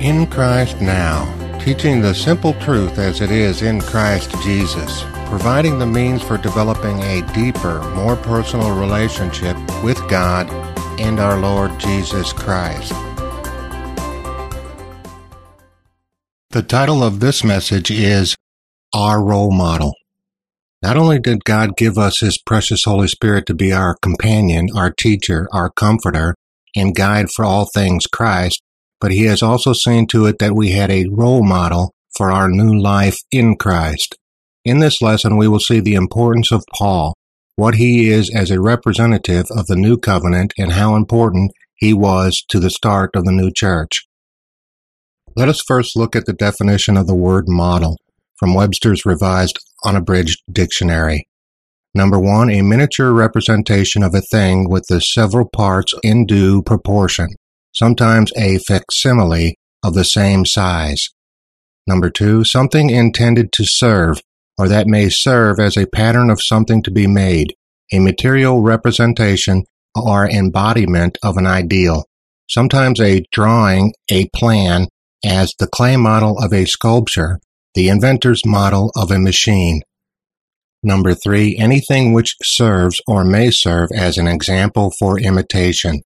In Christ Now, teaching the simple truth as it is in Christ Jesus, providing the means for developing a deeper, more personal relationship with God and our Lord Jesus Christ. The title of this message is Our Role Model. Not only did God give us His precious Holy Spirit to be our companion, our teacher, our comforter, and guide for all things Christ, but He has also seen to it that we had a role model for our new life in Christ. In this lesson, we will see the importance of Paul, what he is as a representative of the new covenant, and how important he was to the start of the new church. Let us first look at the definition of the word model from Webster's Revised Unabridged Dictionary. Number one, a miniature representation of a thing with the several parts in due proportion, sometimes a facsimile of the same size. Number two, something intended to serve, or that may serve as a pattern of something to be made, a material representation or embodiment of an ideal, sometimes a drawing, a plan, as the clay model of a sculpture, the inventor's model of a machine. Number three, anything which serves or may serve as an example for imitation.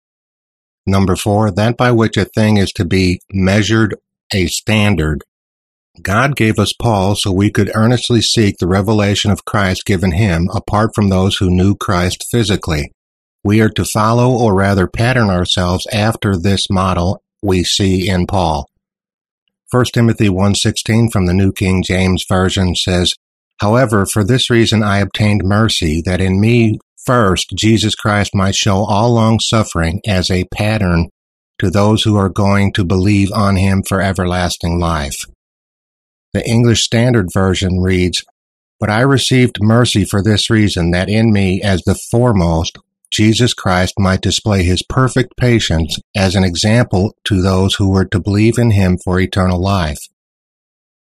Number four, that by which a thing is to be measured a standard. God gave us Paul so we could earnestly seek the revelation of Christ given him apart from those who knew Christ physically. We are to follow or rather pattern ourselves after this model we see in Paul. 1 Timothy 1:16 from the New King James Version says, "However, for this reason I obtained mercy that in me first Jesus Christ might show all long suffering as a pattern to those who are going to believe on him for everlasting life." The English Standard Version reads, But I received mercy for this reason, that in me, as the foremost, Jesus Christ might display his perfect patience as an example to those who were to believe in him for eternal life.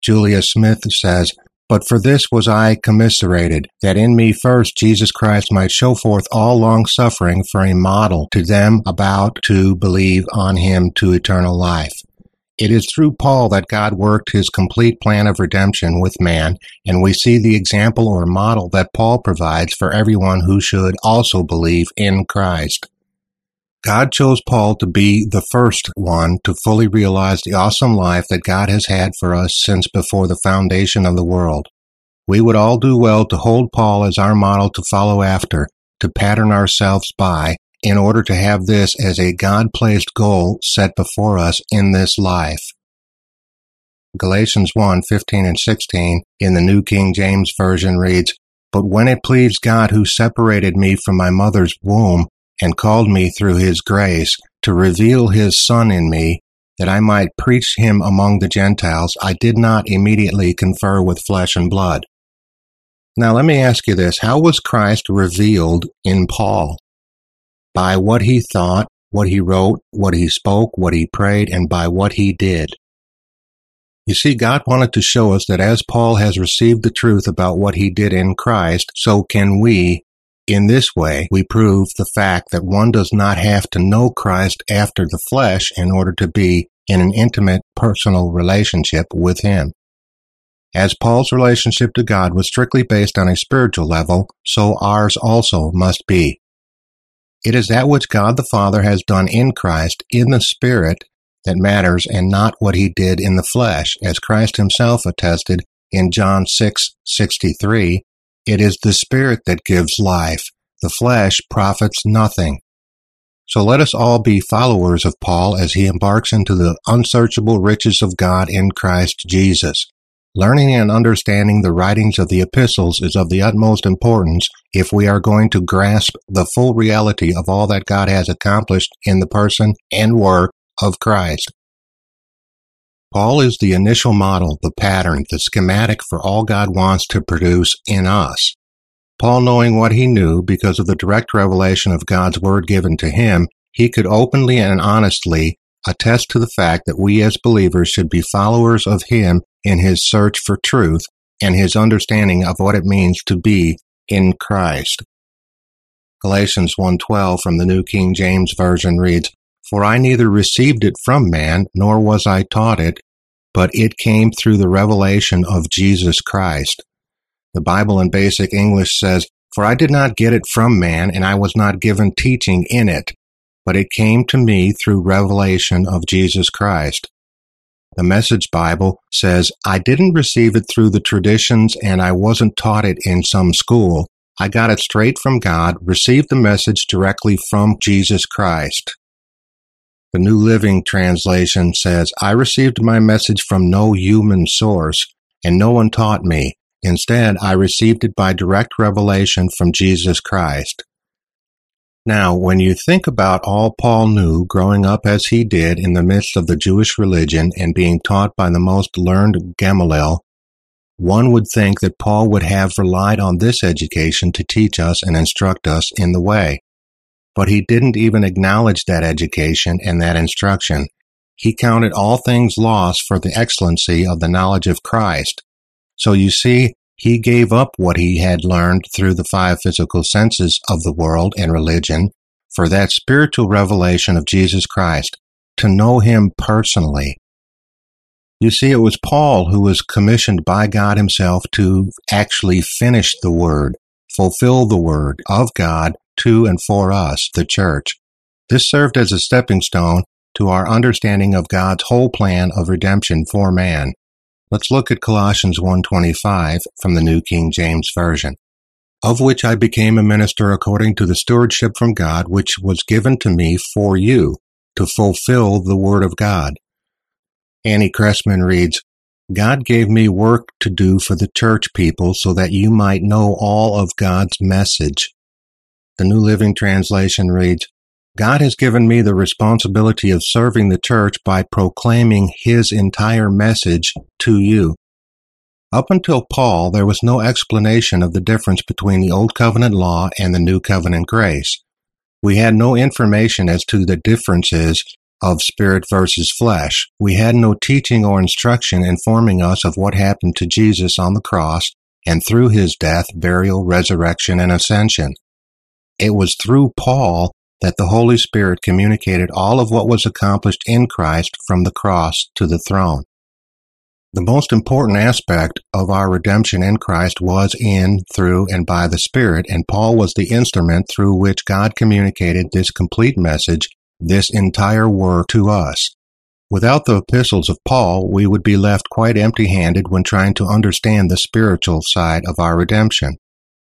Julia Smith says, But for this was I commiserated, that in me first Jesus Christ might show forth all long suffering for a model to them about to believe on him to eternal life. It is through Paul that God worked his complete plan of redemption with man, and we see the example or model that Paul provides for everyone who should also believe in Christ. God chose Paul to be the first one to fully realize the awesome life that God has had for us since before the foundation of the world. We would all do well to hold Paul as our model to follow after, to pattern ourselves by, in order to have this as a God placed goal set before us in this life. Galatians 1 15 and 16 in the New King James Version reads, But when it pleased God who separated me from my mother's womb and called me through his grace to reveal his Son in me, that I might preach him among the Gentiles, I did not immediately confer with flesh and blood. Now let me ask you this how was Christ revealed in Paul? by what he thought, what he wrote, what he spoke, what he prayed, and by what he did. You see, God wanted to show us that as Paul has received the truth about what he did in Christ, so can we. In this way, we prove the fact that one does not have to know Christ after the flesh in order to be in an intimate personal relationship with Him. As Paul's relationship to God was strictly based on a spiritual level, so ours also must be. It is that which God the Father has done in Christ in the Spirit that matters and not what he did in the flesh, as Christ himself attested in John 6:63, it is the spirit that gives life. The flesh profits nothing. So let us all be followers of Paul as he embarks into the unsearchable riches of God in Christ Jesus. Learning and understanding the writings of the epistles is of the utmost importance if we are going to grasp the full reality of all that God has accomplished in the person and work of Christ. Paul is the initial model, the pattern, the schematic for all God wants to produce in us. Paul, knowing what he knew because of the direct revelation of God's word given to him, he could openly and honestly attest to the fact that we as believers should be followers of him in his search for truth and his understanding of what it means to be in Christ. Galatians 1:12 from the New King James Version reads, For I neither received it from man, nor was I taught it, but it came through the revelation of Jesus Christ. The Bible in basic English says, For I did not get it from man, and I was not given teaching in it, but it came to me through revelation of Jesus Christ. The Message Bible says, I didn't receive it through the traditions and I wasn't taught it in some school. I got it straight from God, received the message directly from Jesus Christ. The New Living Translation says, I received my message from no human source, and no one taught me. Instead, I received it by direct revelation from Jesus Christ. Now, when you think about all Paul knew growing up as he did in the midst of the Jewish religion and being taught by the most learned Gamaliel, one would think that Paul would have relied on this education to teach us and instruct us in the way. But he didn't even acknowledge that education and that instruction. He counted all things lost for the excellency of the knowledge of Christ. So you see, he gave up what he had learned through the five physical senses of the world and religion for that spiritual revelation of Jesus Christ, to know him personally. You see, it was Paul who was commissioned by God himself to actually finish the word, fulfill the word of God to and for us, the church. This served as a stepping stone to our understanding of God's whole plan of redemption for man. Let's look at Colossians 1:25 from the New King James Version. Of which I became a minister according to the stewardship from God which was given to me for you to fulfill the word of God. Annie Cressman reads, God gave me work to do for the church people so that you might know all of God's message. The New Living Translation reads, God has given me the responsibility of serving the church by proclaiming his entire message to you. Up until Paul, there was no explanation of the difference between the Old Covenant law and the New Covenant grace. We had no information as to the differences of spirit versus flesh. We had no teaching or instruction informing us of what happened to Jesus on the cross and through his death, burial, resurrection, and ascension. It was through Paul that the Holy Spirit communicated all of what was accomplished in Christ from the cross to the throne. The most important aspect of our redemption in Christ was in, through, and by the Spirit, and Paul was the instrument through which God communicated this complete message, this entire work to us. Without the epistles of Paul, we would be left quite empty handed when trying to understand the spiritual side of our redemption.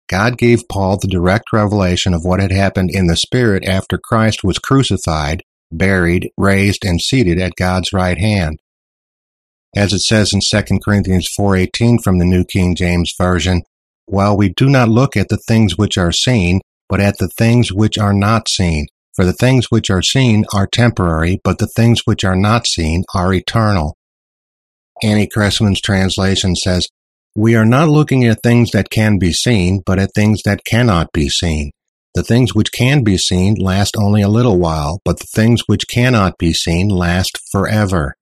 God gave Paul the direct revelation of what had happened in the Spirit after Christ was crucified, buried, raised, and seated at God's right hand. As it says in 2 Corinthians 4:18 from the New King James Version, while we do not look at the things which are seen, but at the things which are not seen. For the things which are seen are temporary, but the things which are not seen are eternal. Annie Cressman's translation says, we are not looking at things that can be seen, but at things that cannot be seen. The things which can be seen last only a little while, but the things which cannot be seen last forever.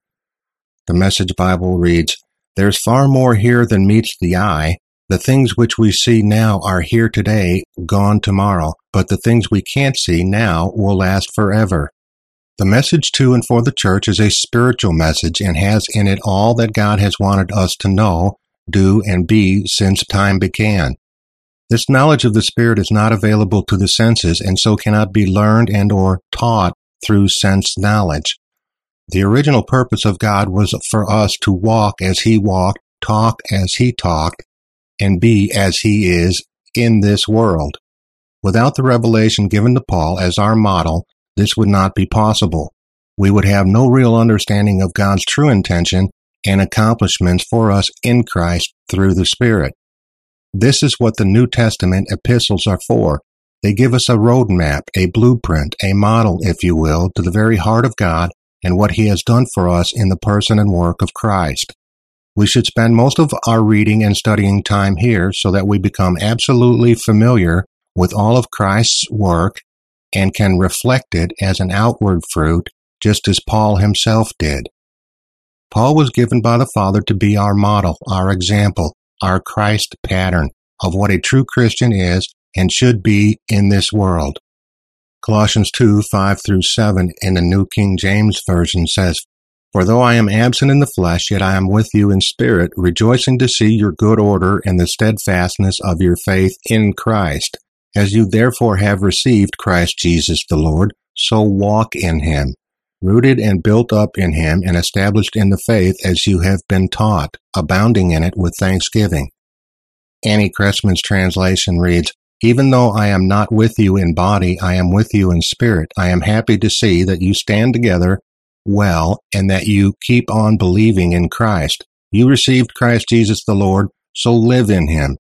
The Message Bible reads, There's far more here than meets the eye. The things which we see now are here today, gone tomorrow, but the things we can't see now will last forever. The message to and for the church is a spiritual message and has in it all that God has wanted us to know do, and be since time began. This knowledge of the Spirit is not available to the senses and so cannot be learned and or taught through sense knowledge. The original purpose of God was for us to walk as He walked, talk as He talked, and be as He is in this world. Without the revelation given to Paul as our model, this would not be possible. We would have no real understanding of God's true intention and accomplishments for us in Christ through the Spirit. This is what the New Testament epistles are for. They give us a roadmap, a blueprint, a model, if you will, to the very heart of God and what He has done for us in the person and work of Christ. We should spend most of our reading and studying time here so that we become absolutely familiar with all of Christ's work and can reflect it as an outward fruit, just as Paul himself did. Paul was given by the Father to be our model, our example, our Christ pattern of what a true Christian is and should be in this world. Colossians 2 5 through 7 in the New King James Version says, For though I am absent in the flesh, yet I am with you in spirit, rejoicing to see your good order and the steadfastness of your faith in Christ. As you therefore have received Christ Jesus the Lord, so walk in him, rooted and built up in him and established in the faith as you have been taught, abounding in it with thanksgiving. Annie Cressman's translation reads, even though I am not with you in body, I am with you in spirit. I am happy to see that you stand together well and that you keep on believing in Christ. You received Christ Jesus the Lord, so live in him.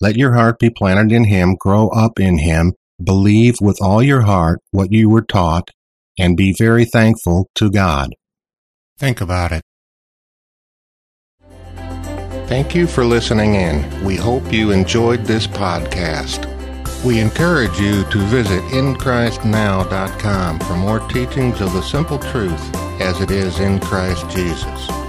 Let your heart be planted in him, grow up in him, believe with all your heart what you were taught, and be very thankful to God. Think about it. Thank you for listening in. We hope you enjoyed this podcast. We encourage you to visit InChristNow.com for more teachings of the simple truth as it is in Christ Jesus.